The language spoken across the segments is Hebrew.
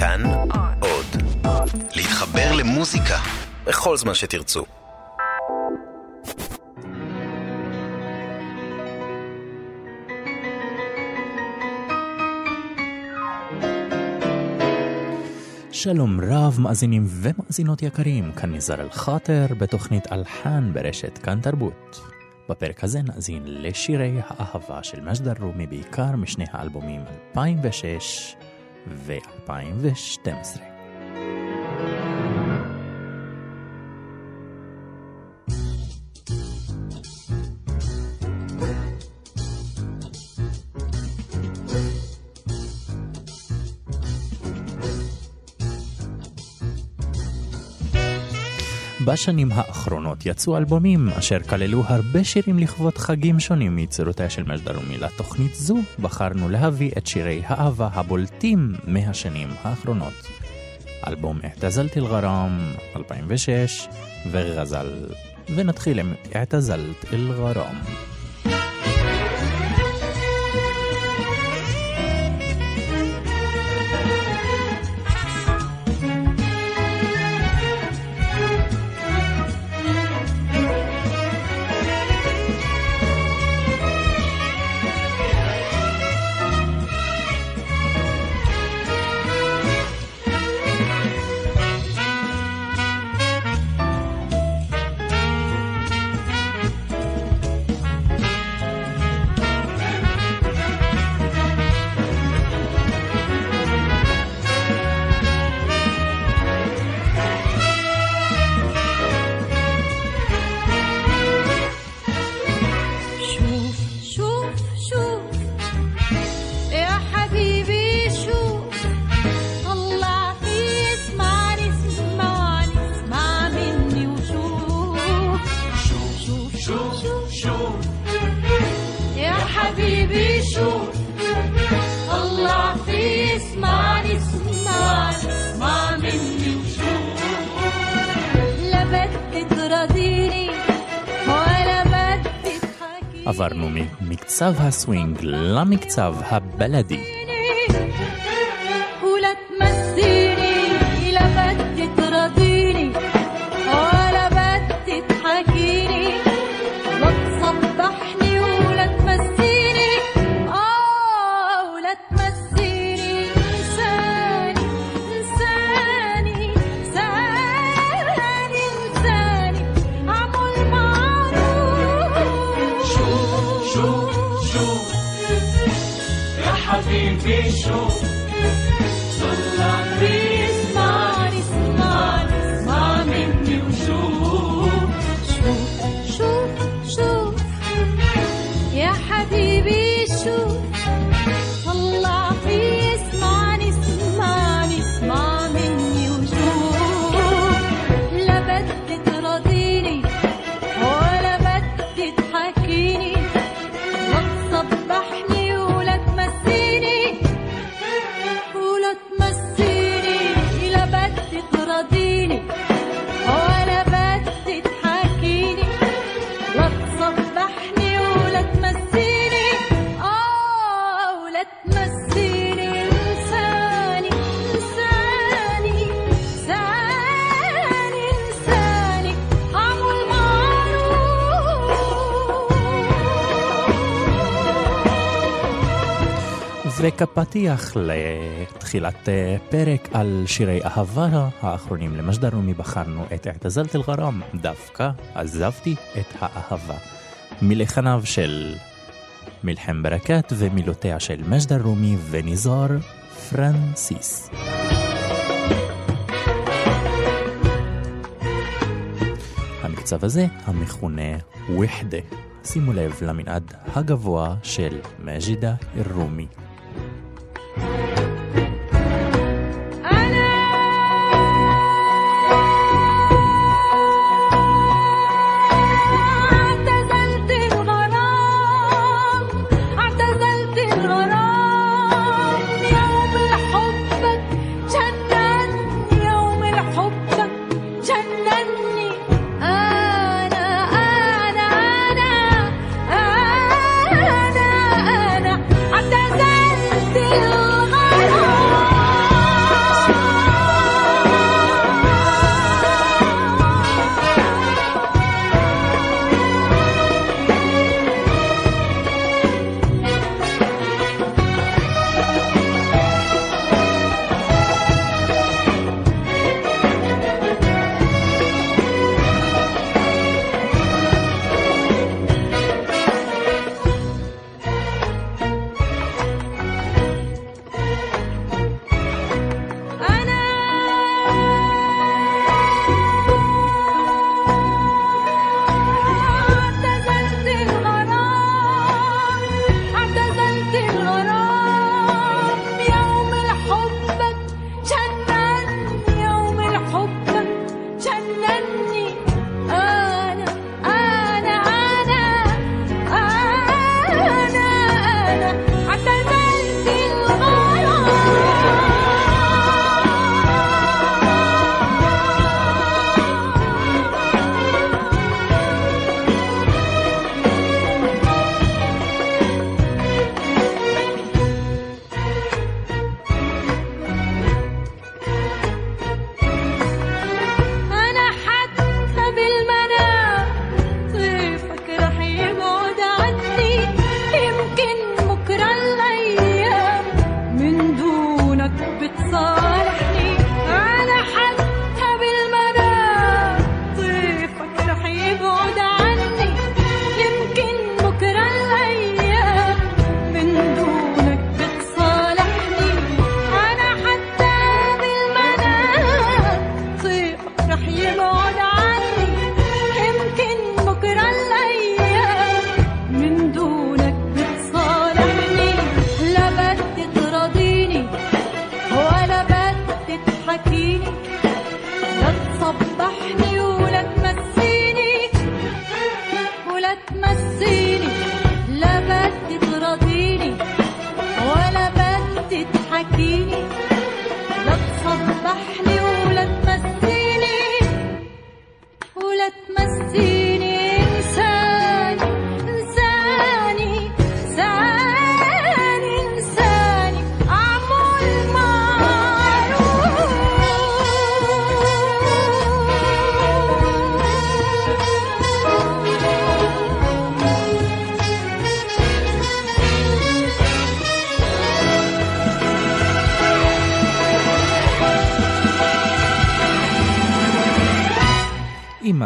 כאן עוד. להתחבר למוזיקה בכל זמן שתרצו. שלום רב מאזינים ומאזינות יקרים, כאן ניזר אל-חאטר בתוכנית אלחן ברשת כאן תרבות. בפרק הזה נאזין לשירי האהבה של מג'ד רומי בעיקר משני האלבומים 2006 ו-2012. בשנים האחרונות יצאו אלבומים אשר כללו הרבה שירים לכבוד חגים שונים מיצירותיה של מג'ד רומי. לתוכנית זו בחרנו להביא את שירי האהבה הבולטים מהשנים האחרונות. אלבום אעתזלת אל-גרם 2006 וגזל. ונתחיל עם אעתזלת אל-גרם. עברנו ממקצב הסווינג למקצב הבלדי. כפתיח לתחילת אה, פרק על שירי אהבה האחרונים למג'דרומי בחרנו את "אעתזלת אל-גרם", דווקא עזבתי את האהבה. מלחניו של מלחם ברקת ומילותיה של מג'דרומי וניזור פרנסיס. המקצב הזה המכונה וחדה. שימו לב למנעד הגבוה של מג'ידה אל-רומי. Bye.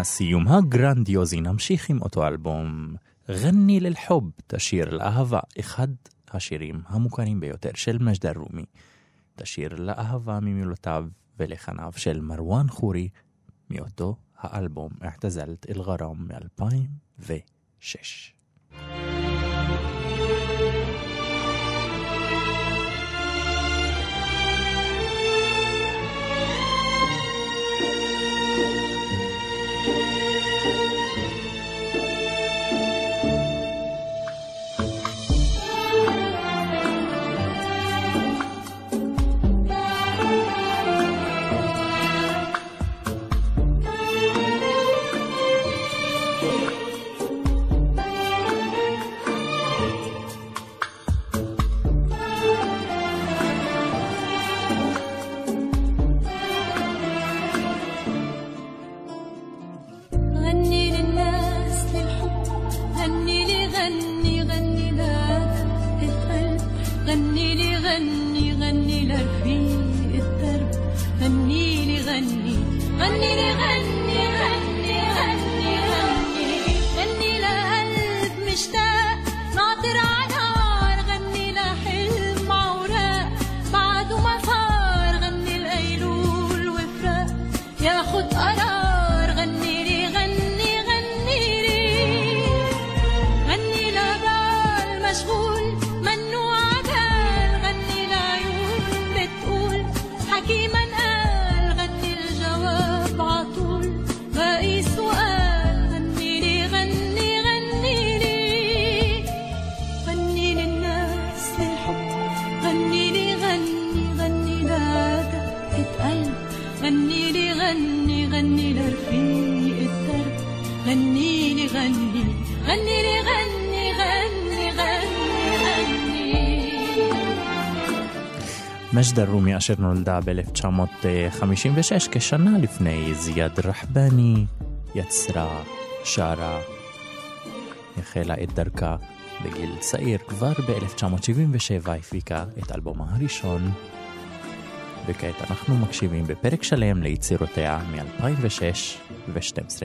הסיום הגרנדיוזי נמשיך עם אותו אלבום. רני ללחוב, תשיר לאהבה, אחד השירים המוכרים ביותר של מג'ד רומי. תשיר לאהבה ממילותיו ולחניו של מרואן חורי, מאותו האלבום "אחתזלת אל-גרם" מ-2006. מג'דה רומי אשר נולדה ב-1956, כשנה לפני זיאד רחבני יצרה, שרה, החלה את דרכה בגיל צעיר. כבר ב-1977 הפיקה את אלבומה הראשון, וכעת אנחנו מקשיבים בפרק שלם ליצירותיה מ-2006 ו-2012.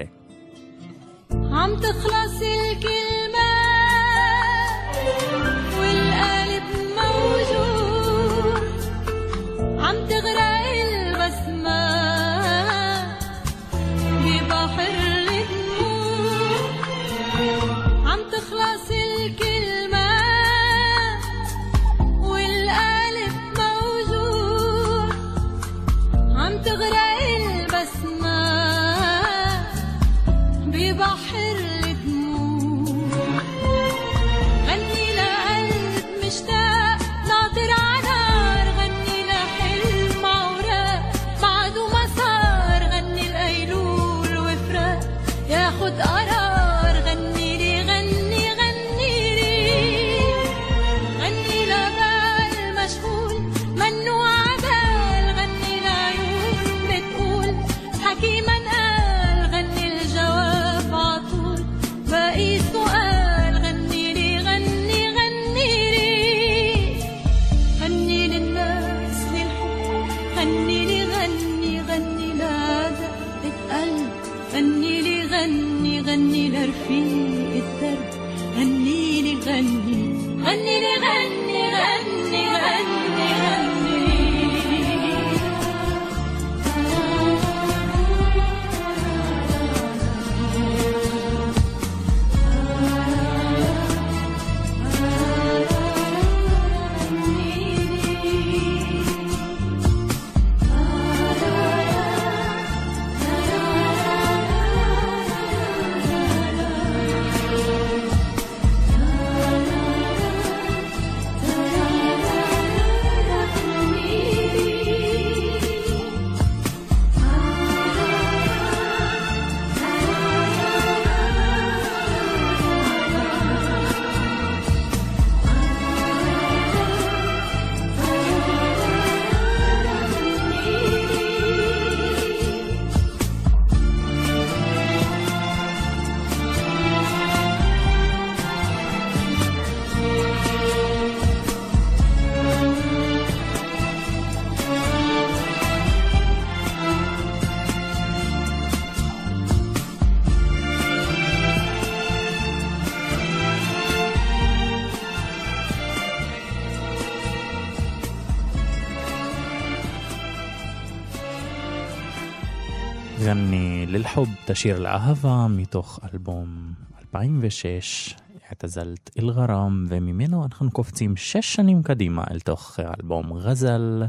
ללחוב תשיר לאהבה מתוך אלבום 2006, אעתזלת אל-גרם, וממנו אנחנו קופצים שש שנים קדימה אל תוך אלבום רזל,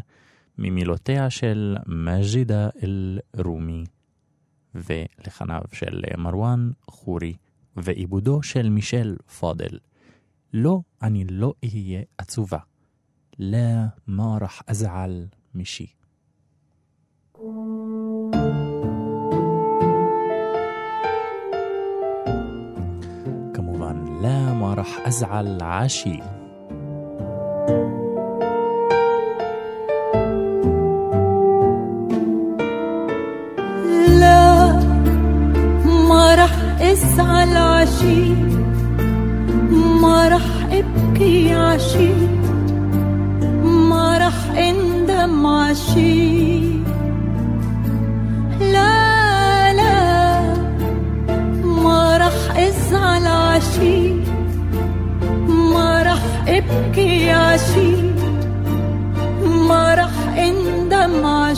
ממילותיה של מג'ידה אל-רומי, ולחניו של מרואן חורי, ועיבודו של מישל פאדל. לא, אני לא אהיה עצובה. לא ما رح أزعل مشي thank you لا ما رح أزعل عاشي. لا ما رح أزعل عشي ما رح أبكي عشي ما رح أندم عشي كياشي. ما راح اندم على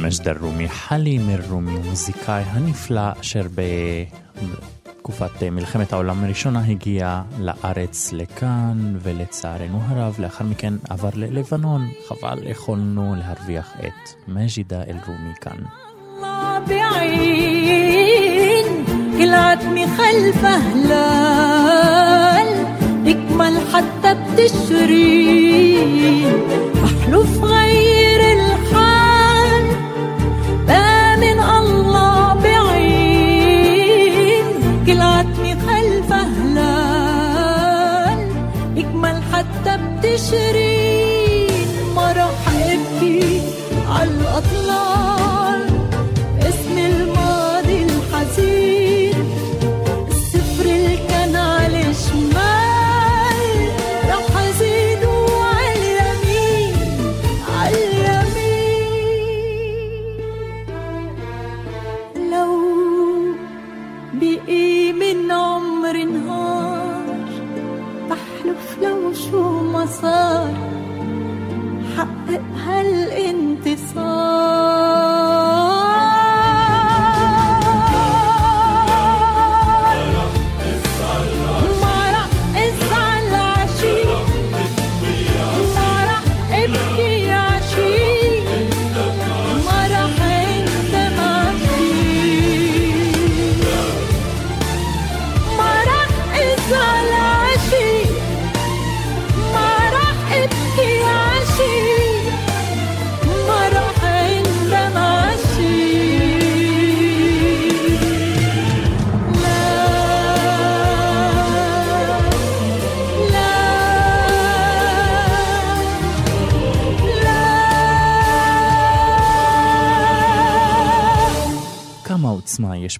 אבא של מג'ד אל-רומי, חלים אל-רומי, מוזיקאי הנפלא אשר בתקופת מלחמת העולם הראשונה הגיע לארץ לכאן, ולצערנו הרב, לאחר מכן עבר ללבנון. חבל, יכולנו להרוויח את מג'ידה אל-רומי כאן. كل خلف هلال تكمل حتى بتشري بحلف غير الحال عشرين مرحب بيك الأطلال ما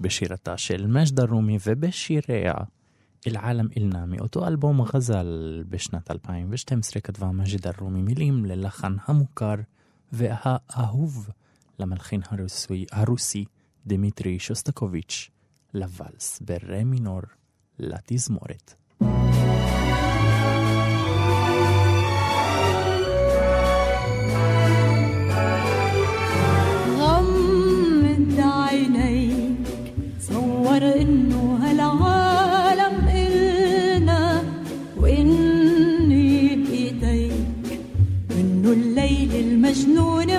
בשירתה של מג'דה רומי ובשיריה. العالم إلنا מאותו אלבום غزل בשנת 2012 כתבה מג'דה רומי מילים ללחן המוכר והאהוב למלחין הרוסי, הרוסי דמיטרי שוסטקוביץ' לוואלס ברה מינור לתזמורת. الليل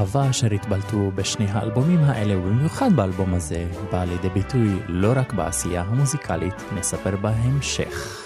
האהבה אשר התבלטו בשני האלבומים האלה, ובמיוחד באלבום הזה, בא לידי ביטוי לא רק בעשייה המוזיקלית, נספר בהמשך.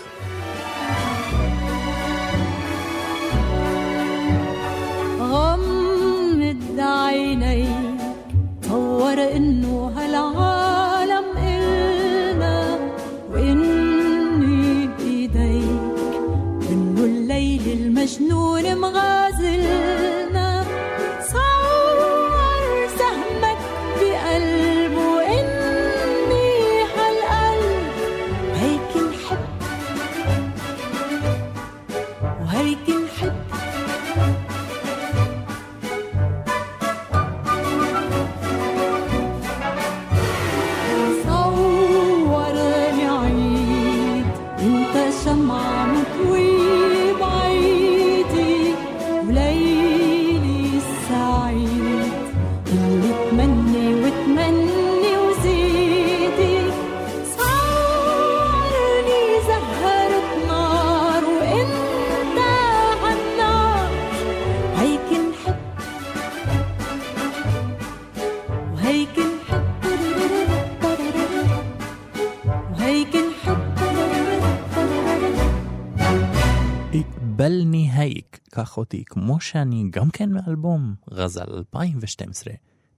לקח אותי כמו שאני גם כן מאלבום רזל 2012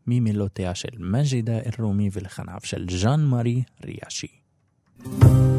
ממילותיה של מג'ידה אל-רומי ולחניו של ז'אן מארי ריאשי. thank you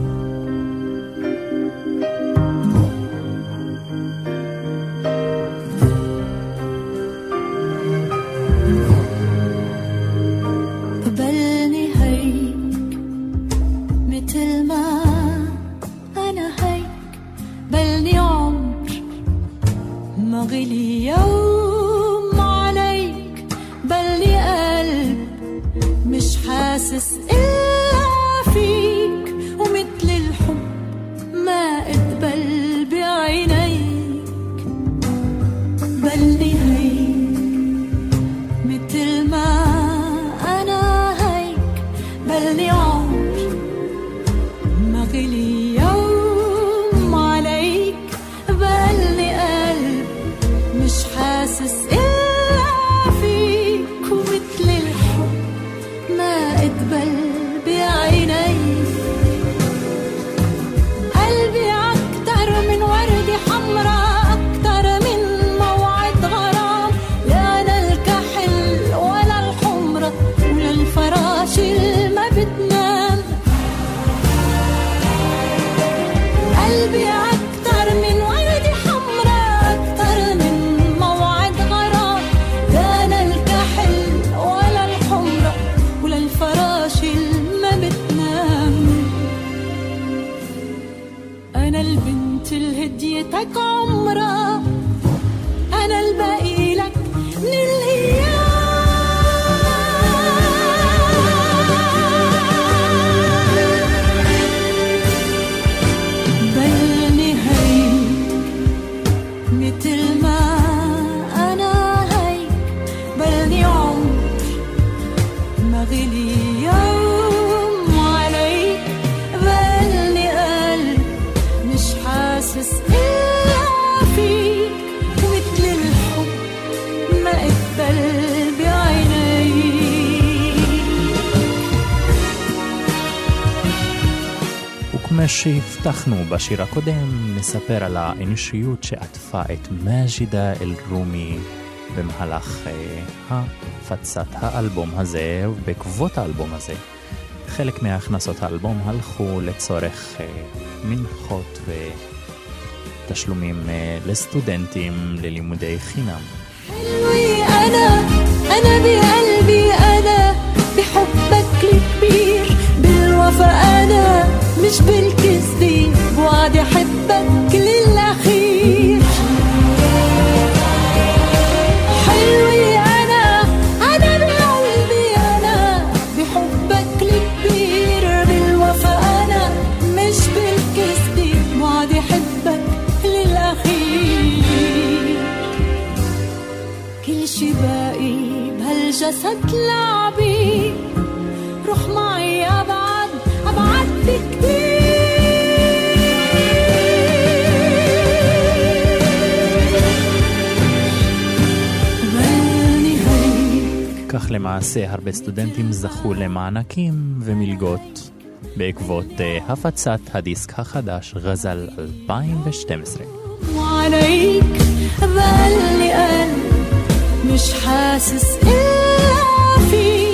שהבטחנו בשיר הקודם, נספר על האנושיות שעטפה את מג'ידה אל-רומי במהלך אה, הפצת האלבום הזה, ובעקבות האלבום הזה. חלק מהכנסות האלבום הלכו לצורך אה, מנחות ותשלומים אה, לסטודנטים ללימודי חינם. حلوي أنا أنا بقلبي أنا بحبك الكبير بالوفا أنا مش بالكذب واقعد احبك للاخر כך למעשה הרבה סטודנטים זכו למענקים ומלגות בעקבות אה, הפצת הדיסק החדש גזל 2012. وعليك بقلي قلب مش حاسس إلا فيك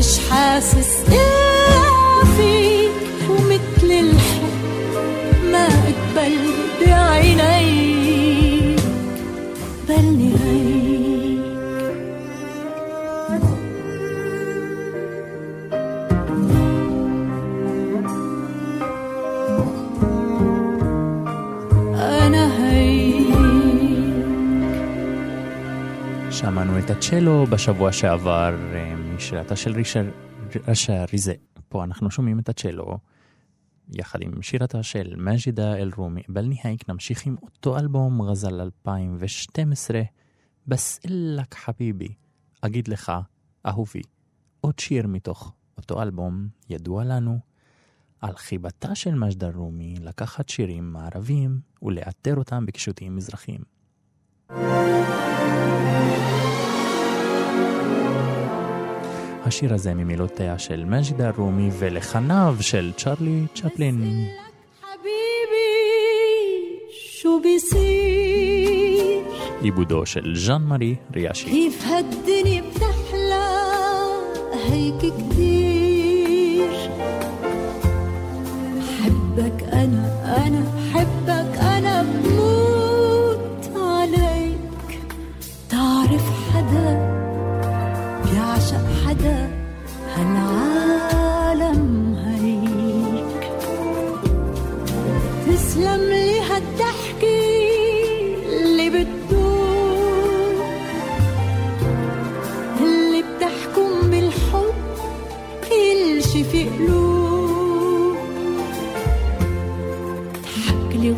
مش حاسس إلا שמענו את הצ'לו בשבוע שעבר אה, משירתה של רשע ריזה. פה אנחנו שומעים את הצ'לו יחד עם שירתה של מג'ידה אל-רומי. בלניהייק נמשיך עם אותו אלבום רזל 2012, בסלק חביבי, אגיד לך, אהובי. עוד שיר מתוך אותו אלבום ידוע לנו על חיבתה של מג'דה רומי לקחת שירים מערבים ולאתר אותם בקשותים מזרחיים. thank you השיר הזה ממילותיה של מג'ידה רומי ולחניו של צ'רלי צ'פלין. עיבודו של ז'אן מארי ריאשי.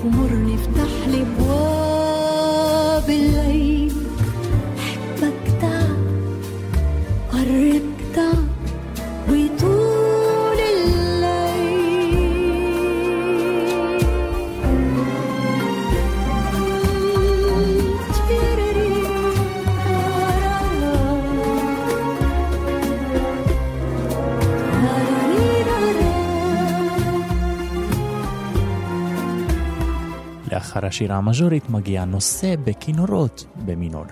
уморив та השירה המז'ורית מגיע נושא בכינורות במינור.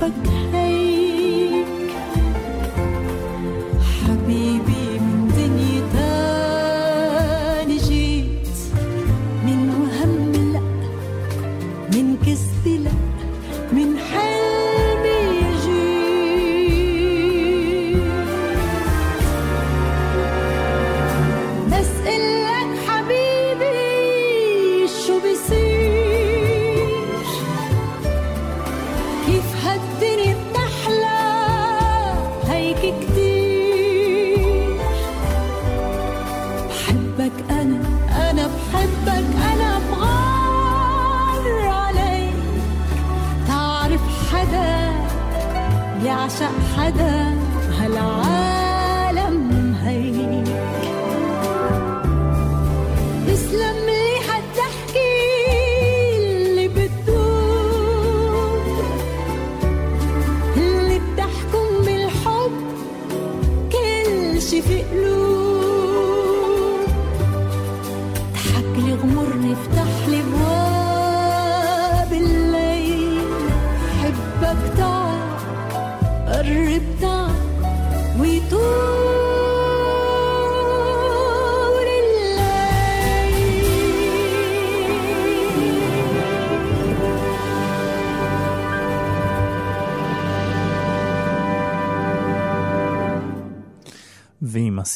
bất hạnh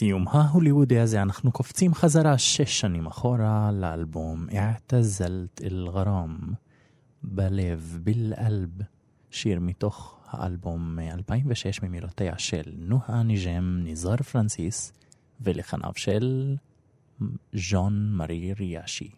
לסיום ההוליוודי הזה אנחנו קופצים חזרה שש שנים אחורה לאלבום "אעתזלת אל-גרם" בלב, בלאלב, שיר מתוך האלבום 2006 ממילותיה של נוהה ניג'ם, ניזר פרנסיס ולחניו של ז'ון מרי ריאשי.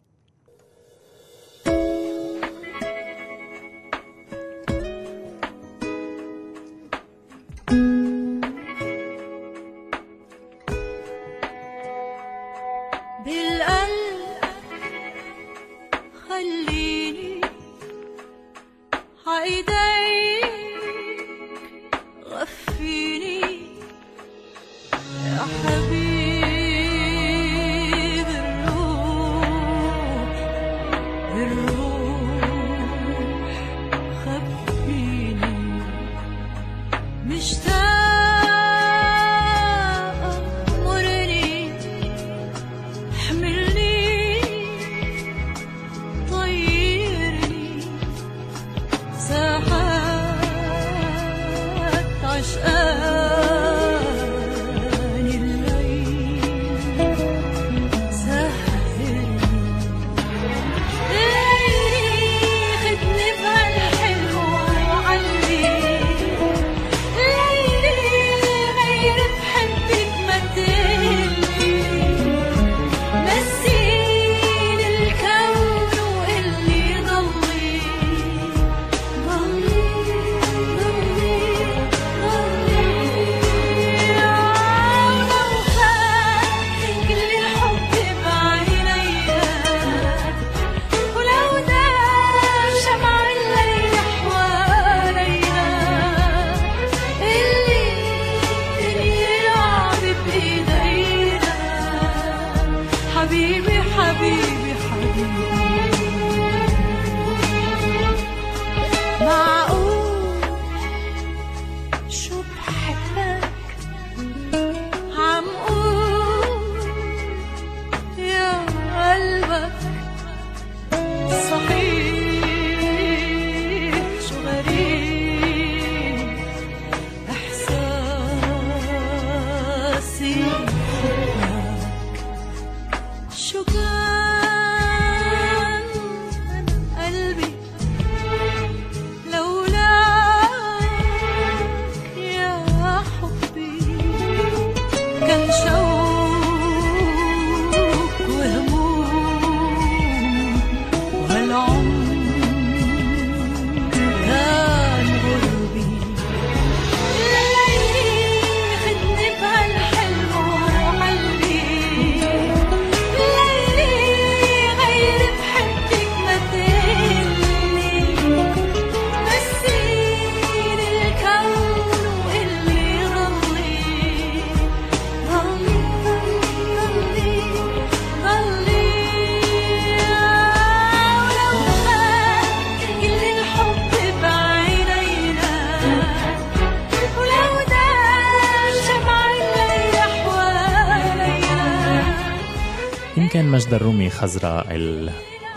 חזרה אל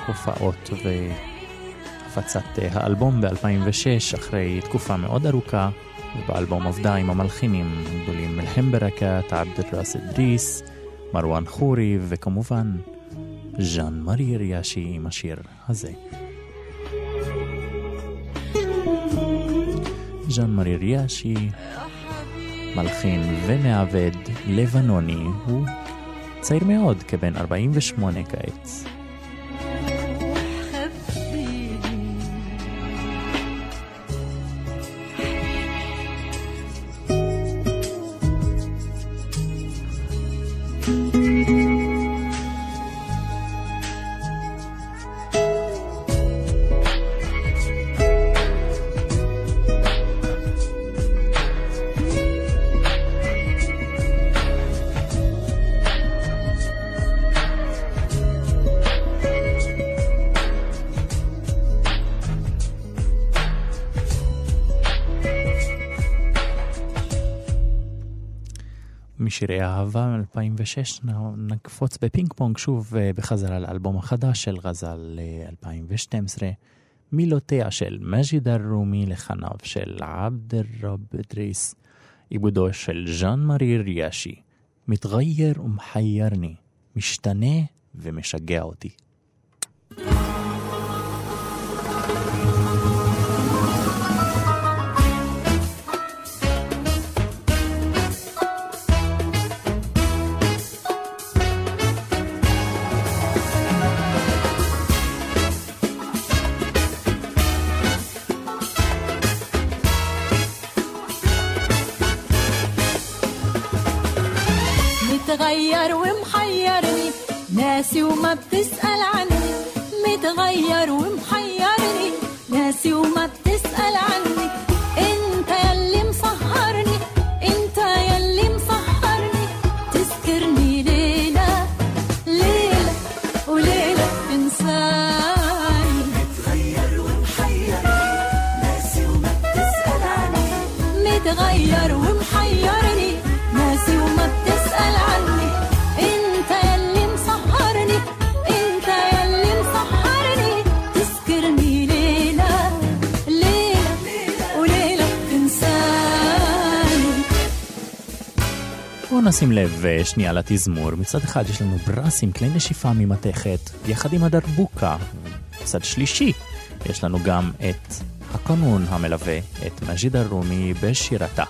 הופעות והפצת האלבום ב-2006 אחרי תקופה מאוד ארוכה ובאלבום עבדה עם המלחינים הגדולים מלחם ברקת, עבד אל-ראס אדריס, מרואן חורי וכמובן ז'אן מרי ריאשי עם השיר הזה. ז'אן מרי ריאשי, מלחין ומעבד לבנוני, הוא צעיר מאוד, כבן 48 כעת. משירי אהבה מ-2006 נקפוץ בפינג פונג שוב אה, בחזרה לאלבום החדש של غزل 2012, מילותיה של מג'דה א-רומי לחניו של עבד א-רב אדריס, עיבודו של ז'אן מארי ריאשי, متغير ومحيرني, משתנה ומשגע אותי. נשים לב אה, שנייה לתזמור. מצד אחד יש לנו ברס עם כלי נשיפה ממתכת, יחד עם הדרבוקה. מצד שלישי יש לנו גם את הקנון המלווה את מג'יד א-רומי בשירתה.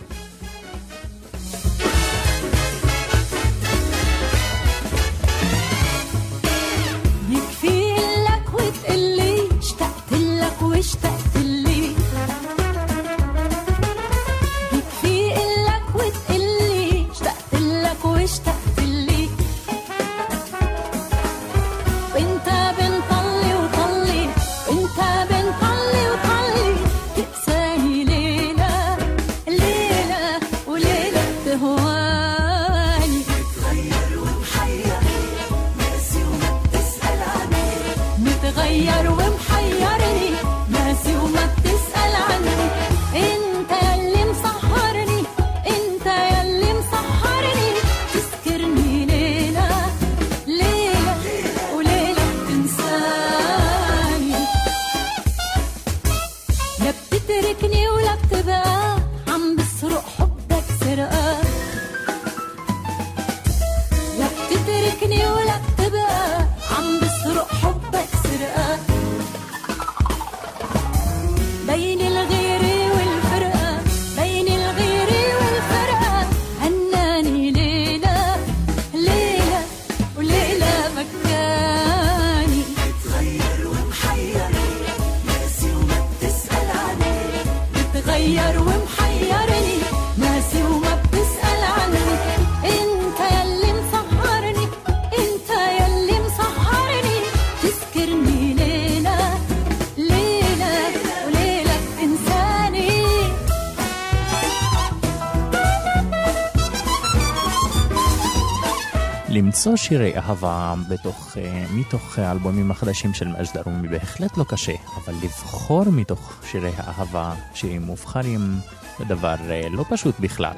למצוא שירי אהבה בתוך, אה, מתוך האלבומים החדשים של מג'ד א-רומי בהחלט לא קשה, אבל לבחור מתוך שירי האהבה שירים מובחרים זה דבר אה, לא פשוט בכלל.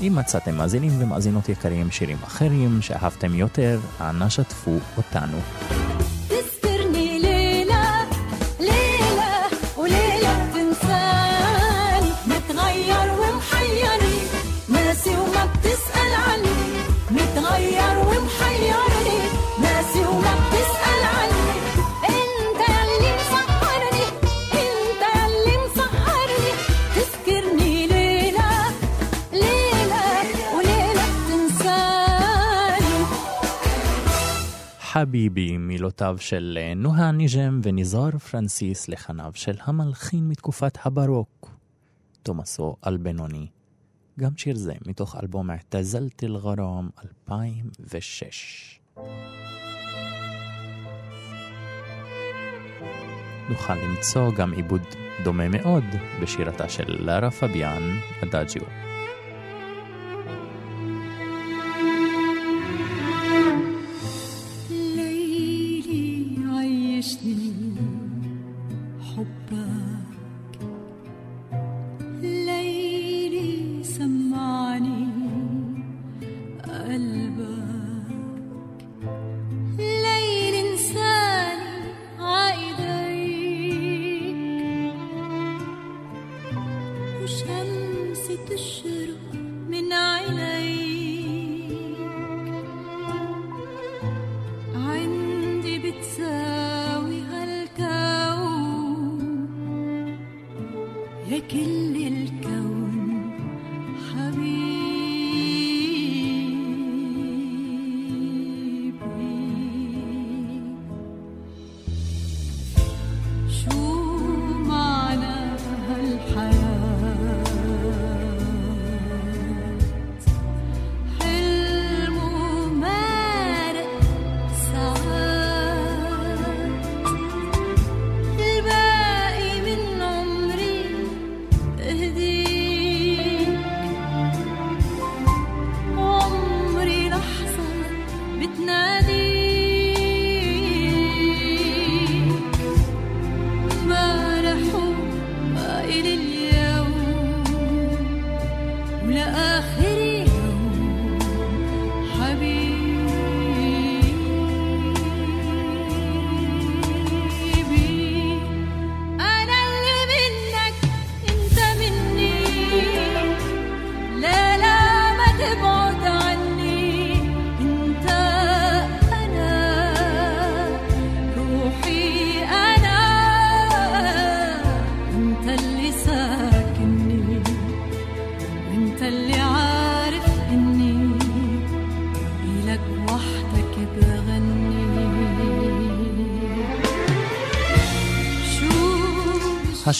אם מצאתם מאזינים ומאזינות יקרים שירים אחרים שאהבתם יותר, אנא שתפו אותנו. חביבי, מילותיו של אה, נועה ניג'ם וניזאר פרנסיס לחניו של המלחין מתקופת הברוק, תומאסו אלבנוני. גם שיר זה מתוך אלבום "אעתזלתי אל-גרם" 2006. נוכל למצוא גם עיבוד דומה מאוד בשירתה של לארה פביאן, אדאג'יו.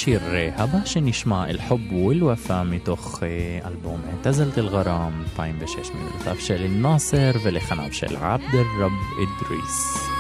השיר הבא שנשמע אל חוב ואל-ופא מתוך אה, אלבום אעתזלת אל-גרם 2006 ממילותיו של נאסר ולחניו של עבד אל-רב אדריס.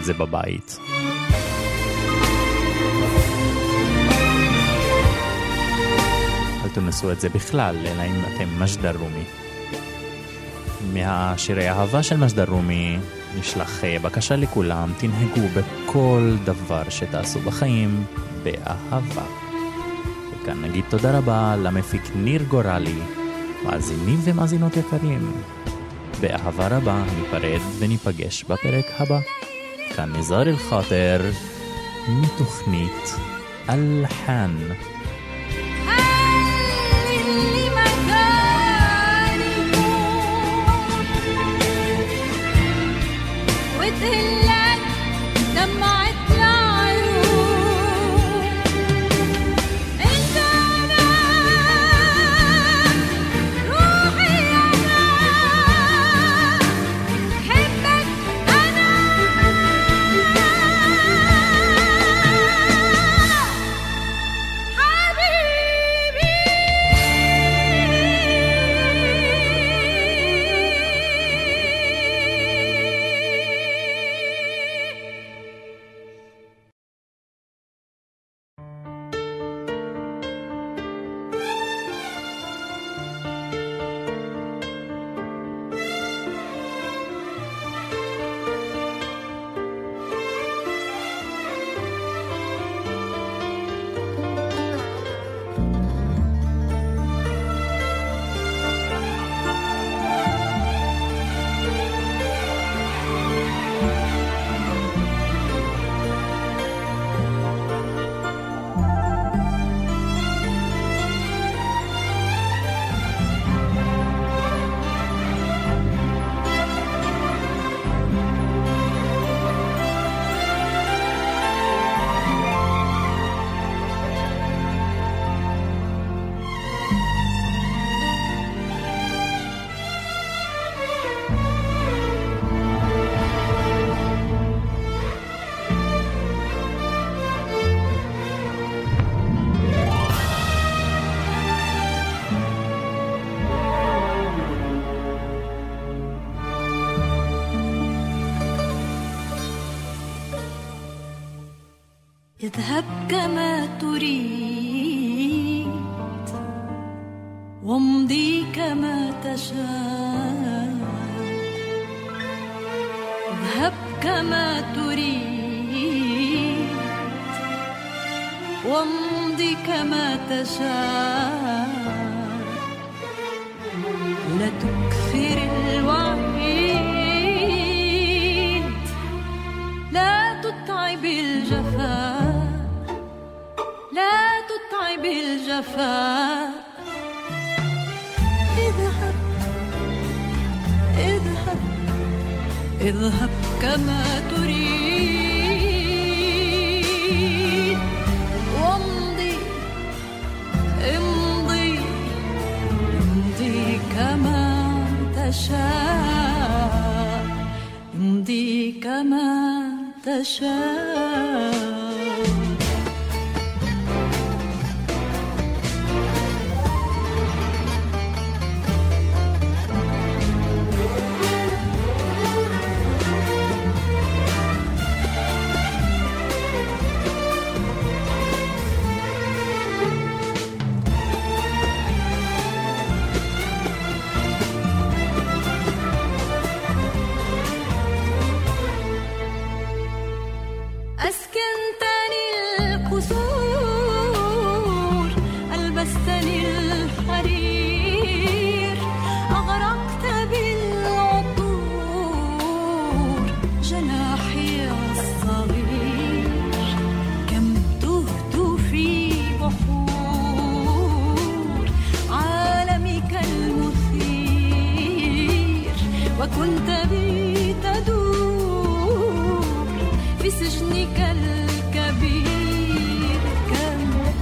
את זה בבית. אל תנסו את זה בכלל, אלא אם אתם מג'דל רומי. מהשירי האהבה של מג'דל רומי נשלח אה, בקשה לכולם, תנהגו בכל דבר שתעשו בחיים באהבה. וכאן נגיד תודה רבה למפיק ניר גורלי, מאזינים ומאזינות יקרים. באהבה רבה ניפרד וניפגש בפרק הבא. كان نزار الخاطر من تخنيت ألحان كما تريد. وامضي كما تشاء. اذهب كما تريد. وامضي كما تشاء. لا تكثر الوعيد. لا تتعب الجفاء تتعب الجفاء اذهب اذهب اذهب كما تريد. وامضي امضي امضي كما تشاء. امضي كما تشاء. بي تدور في سجنك الكبير.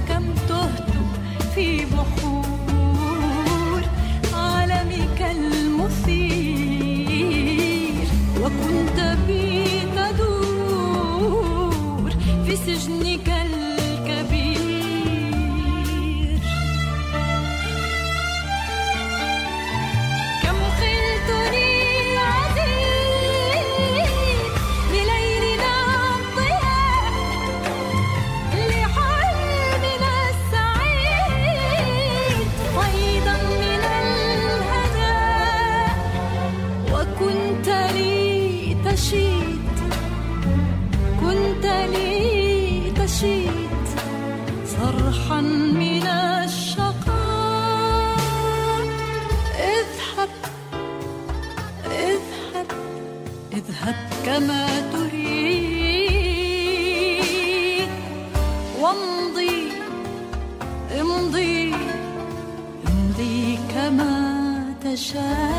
كم في بحور عالمك المثير. وكنت بي تدور في سجنك كما تريد. وامضي امضي امضي كما تشاء.